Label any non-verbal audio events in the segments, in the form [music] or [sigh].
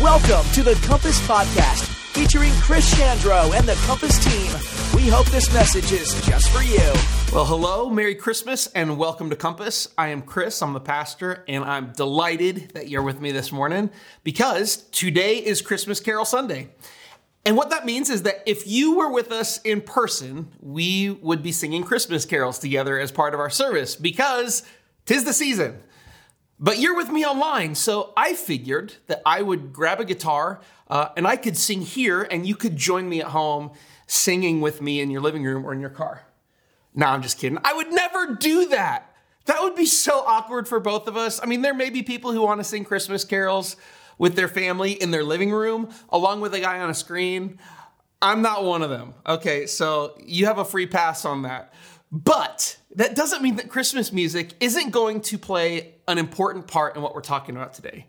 Welcome to the Compass Podcast, featuring Chris Chandro and the Compass team. We hope this message is just for you. Well, hello, Merry Christmas, and welcome to Compass. I am Chris, I'm the pastor, and I'm delighted that you're with me this morning because today is Christmas Carol Sunday. And what that means is that if you were with us in person, we would be singing Christmas carols together as part of our service because tis the season. But you're with me online, so I figured that I would grab a guitar uh, and I could sing here, and you could join me at home singing with me in your living room or in your car. No, I'm just kidding. I would never do that. That would be so awkward for both of us. I mean, there may be people who want to sing Christmas carols with their family in their living room along with a guy on a screen. I'm not one of them. Okay, so you have a free pass on that. But that doesn't mean that Christmas music isn't going to play an important part in what we're talking about today.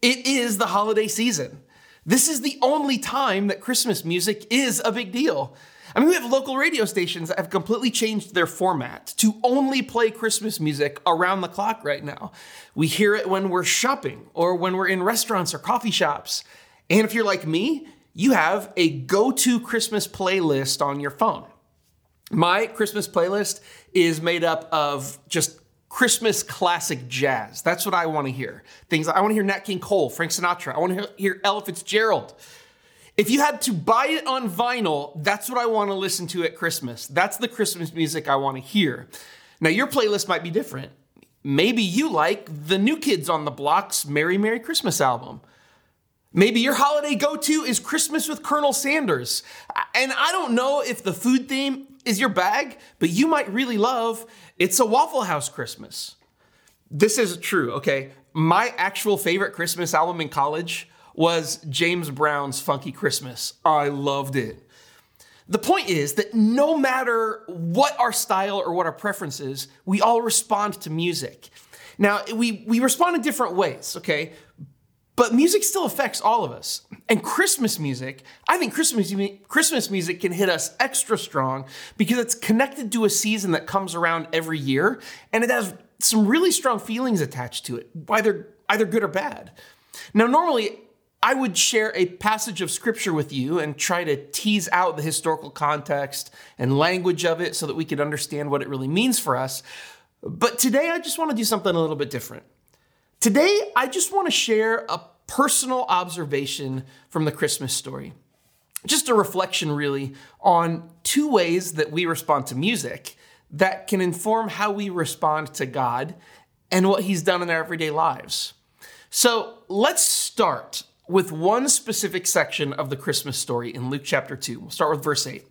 It is the holiday season. This is the only time that Christmas music is a big deal. I mean, we have local radio stations that have completely changed their format to only play Christmas music around the clock right now. We hear it when we're shopping or when we're in restaurants or coffee shops. And if you're like me, you have a go to Christmas playlist on your phone. My Christmas playlist is made up of just Christmas classic jazz. That's what I want to hear. Things I want to hear Nat King Cole, Frank Sinatra. I want to hear Ella Fitzgerald. If you had to buy it on vinyl, that's what I want to listen to at Christmas. That's the Christmas music I want to hear. Now, your playlist might be different. Maybe you like the New Kids on the Block's Merry Merry Christmas album. Maybe your holiday go to is Christmas with Colonel Sanders. And I don't know if the food theme is your bag, but you might really love It's a Waffle House Christmas. This is true, okay? My actual favorite Christmas album in college was James Brown's Funky Christmas. I loved it. The point is that no matter what our style or what our preference is, we all respond to music. Now, we, we respond in different ways, okay? But music still affects all of us. And Christmas music, I think Christmas, Christmas music can hit us extra strong because it's connected to a season that comes around every year and it has some really strong feelings attached to it, either, either good or bad. Now, normally, I would share a passage of scripture with you and try to tease out the historical context and language of it so that we could understand what it really means for us. But today, I just want to do something a little bit different. Today, I just want to share a personal observation from the Christmas story. Just a reflection, really, on two ways that we respond to music that can inform how we respond to God and what He's done in our everyday lives. So let's start with one specific section of the Christmas story in Luke chapter 2. We'll start with verse 8.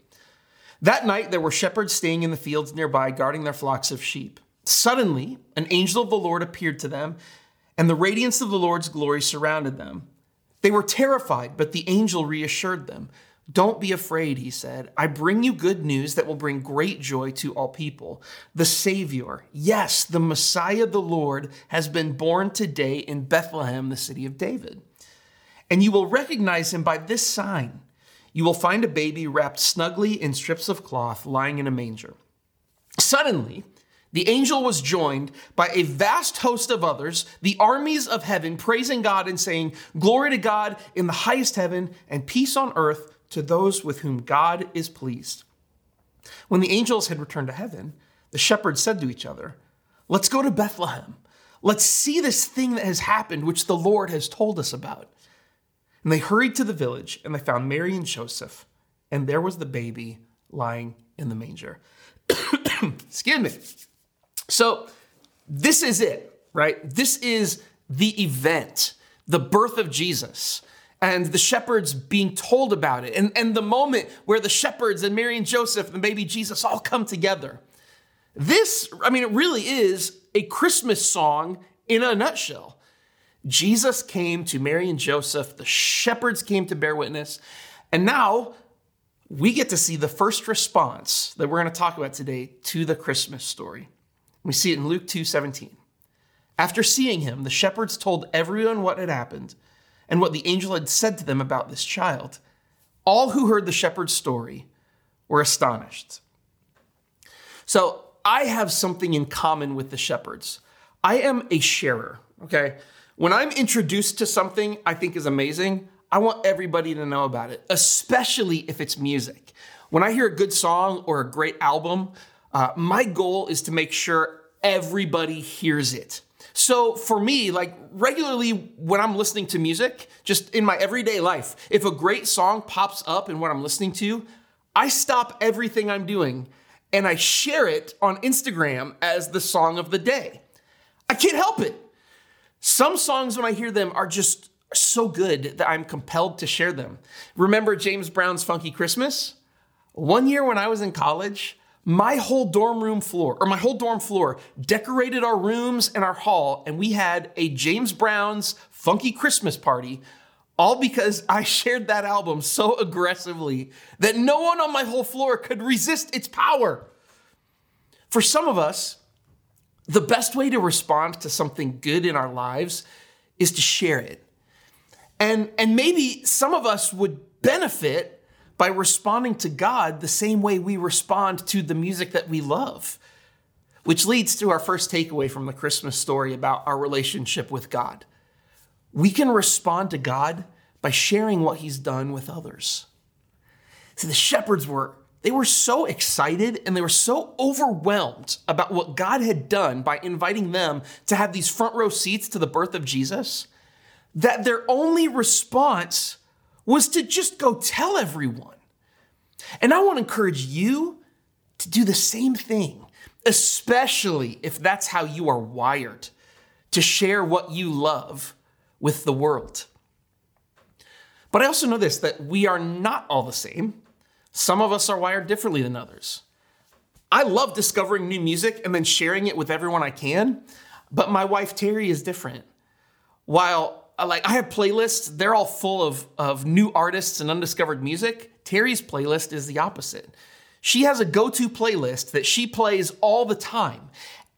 That night, there were shepherds staying in the fields nearby, guarding their flocks of sheep. Suddenly, an angel of the Lord appeared to them and the radiance of the Lord's glory surrounded them. They were terrified, but the angel reassured them. Don't be afraid, he said. I bring you good news that will bring great joy to all people. The Savior, yes, the Messiah, the Lord, has been born today in Bethlehem, the city of David. And you will recognize him by this sign. You will find a baby wrapped snugly in strips of cloth lying in a manger. Suddenly, the angel was joined by a vast host of others, the armies of heaven, praising God and saying, Glory to God in the highest heaven, and peace on earth to those with whom God is pleased. When the angels had returned to heaven, the shepherds said to each other, Let's go to Bethlehem. Let's see this thing that has happened, which the Lord has told us about. And they hurried to the village, and they found Mary and Joseph, and there was the baby lying in the manger. [coughs] Excuse me. So, this is it, right? This is the event, the birth of Jesus, and the shepherds being told about it, and, and the moment where the shepherds and Mary and Joseph and baby Jesus all come together. This, I mean, it really is a Christmas song in a nutshell. Jesus came to Mary and Joseph, the shepherds came to bear witness, and now we get to see the first response that we're going to talk about today to the Christmas story. We see it in Luke 2:17. After seeing him, the shepherds told everyone what had happened and what the angel had said to them about this child. All who heard the shepherd's story were astonished. So, I have something in common with the shepherds. I am a sharer, okay? When I'm introduced to something I think is amazing, I want everybody to know about it, especially if it's music. When I hear a good song or a great album, uh, my goal is to make sure everybody hears it. So for me, like regularly when I'm listening to music, just in my everyday life, if a great song pops up in what I'm listening to, I stop everything I'm doing and I share it on Instagram as the song of the day. I can't help it. Some songs, when I hear them, are just so good that I'm compelled to share them. Remember James Brown's Funky Christmas? One year when I was in college, my whole dorm room floor, or my whole dorm floor, decorated our rooms and our hall, and we had a James Brown's Funky Christmas party, all because I shared that album so aggressively that no one on my whole floor could resist its power. For some of us, the best way to respond to something good in our lives is to share it. And, and maybe some of us would benefit by responding to God the same way we respond to the music that we love. Which leads to our first takeaway from the Christmas story about our relationship with God. We can respond to God by sharing what He's done with others. See, the shepherds were they were so excited and they were so overwhelmed about what God had done by inviting them to have these front row seats to the birth of Jesus that their only response was to just go tell everyone. And I want to encourage you to do the same thing, especially if that's how you are wired to share what you love with the world. But I also know this that we are not all the same. Some of us are wired differently than others. I love discovering new music and then sharing it with everyone I can, but my wife Terry is different. While like I have playlists, they're all full of, of new artists and undiscovered music. Terry's playlist is the opposite. She has a go to playlist that she plays all the time,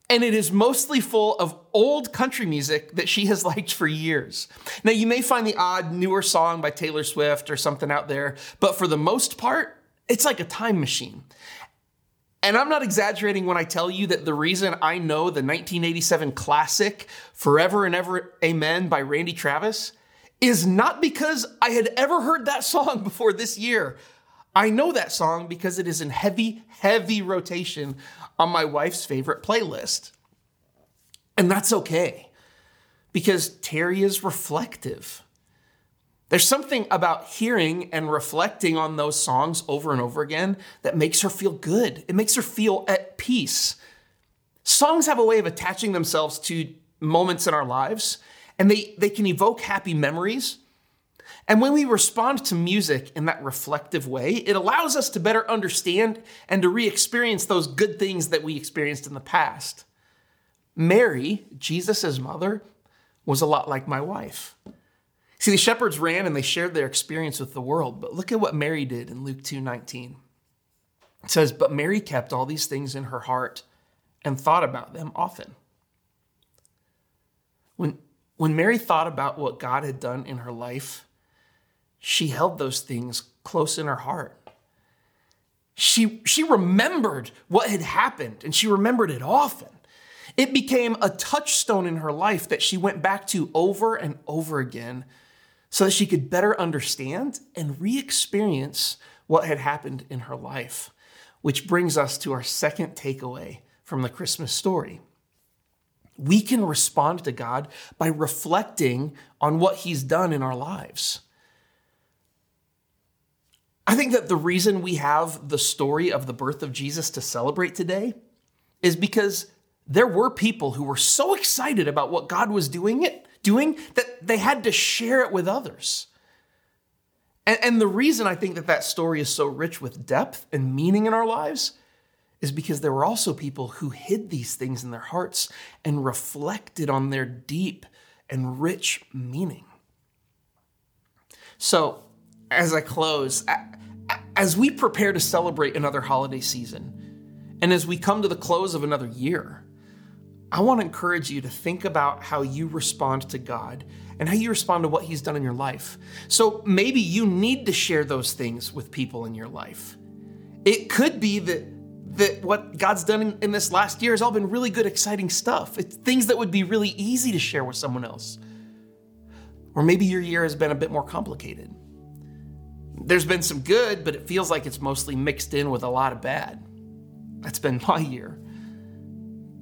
and it is mostly full of old country music that she has [laughs] liked for years. Now, you may find the odd newer song by Taylor Swift or something out there, but for the most part, it's like a time machine. And I'm not exaggerating when I tell you that the reason I know the 1987 classic Forever and Ever Amen by Randy Travis is not because I had ever heard that song [laughs] before this year. I know that song because it is in heavy, heavy rotation on my wife's favorite playlist. And that's okay because Terry is reflective. There's something about hearing and reflecting on those songs over and over again that makes her feel good. It makes her feel at peace. Songs have a way of attaching themselves to moments in our lives, and they, they can evoke happy memories. And when we respond to music in that reflective way, it allows us to better understand and to re experience those good things that we experienced in the past. Mary, Jesus' mother, was a lot like my wife. See, the shepherds ran and they shared their experience with the world, but look at what Mary did in Luke 2:19. It says, "But Mary kept all these things in her heart and thought about them often." When when Mary thought about what God had done in her life, she held those things close in her heart. She, she remembered what had happened and she remembered it often. It became a touchstone in her life that she went back to over and over again so that she could better understand and re experience what had happened in her life. Which brings us to our second takeaway from the Christmas story. We can respond to God by reflecting on what He's done in our lives. I think that the reason we have the story of the birth of Jesus to celebrate today is because there were people who were so excited about what God was doing it doing that they had to share it with others. And, and the reason I think that that story is so rich with depth and meaning in our lives is because there were also people who hid these things in their hearts and reflected on their deep and rich meaning. So, as I close, as we prepare to celebrate another holiday season, and as we come to the close of another year, I want to encourage you to think about how you respond to God and how you respond to what He's done in your life. So maybe you need to share those things with people in your life. It could be that that what God's done in, in, this last year has all been really good, exciting stuff. It's things that would be really easy to share with someone else. Or maybe your year has been a bit more complicated. There's been some good, but it feels like it's mostly mixed in with a lot of bad. That's been [laughs] my year.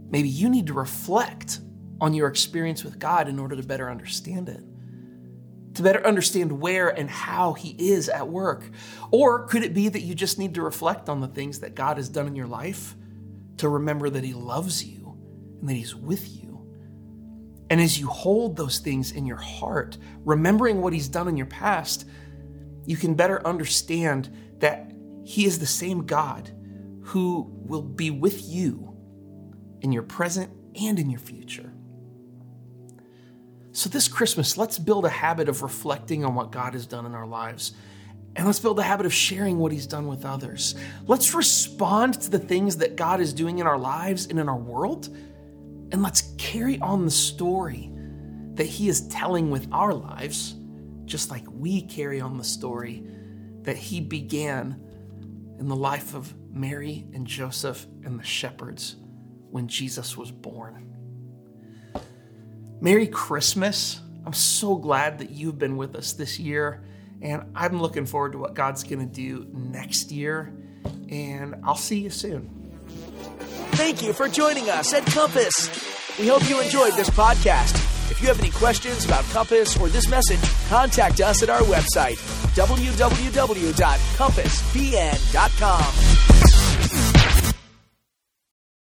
Maybe you need to reflect on your experience with God in order to better understand it, to better understand where and how He is at work. Or could it be that you just need to reflect on the things that God has done in your life to remember that He loves you and that He's with you? And as you hold those things in your heart, remembering what He's done in your past, you can better understand that He is the same God who will be with you in your present and in your future. So, this Christmas, let's build a habit of reflecting on what God has done in our lives. And let's build a habit of sharing what He's done with others. Let's respond to the things that God is doing in our lives and in our world. And let's carry on the story that He is telling with our lives, just like we carry on the story that He began in the life of Mary and Joseph and the shepherds when Jesus was born. Merry Christmas. I'm so glad that you've been with us this year, and I'm looking forward to what God's going to do next year. And I'll see you soon. Thank you for joining us at Compass. We hope you enjoyed this podcast. If you have any questions about Compass or this message, contact us at our website, www.compassbn.com.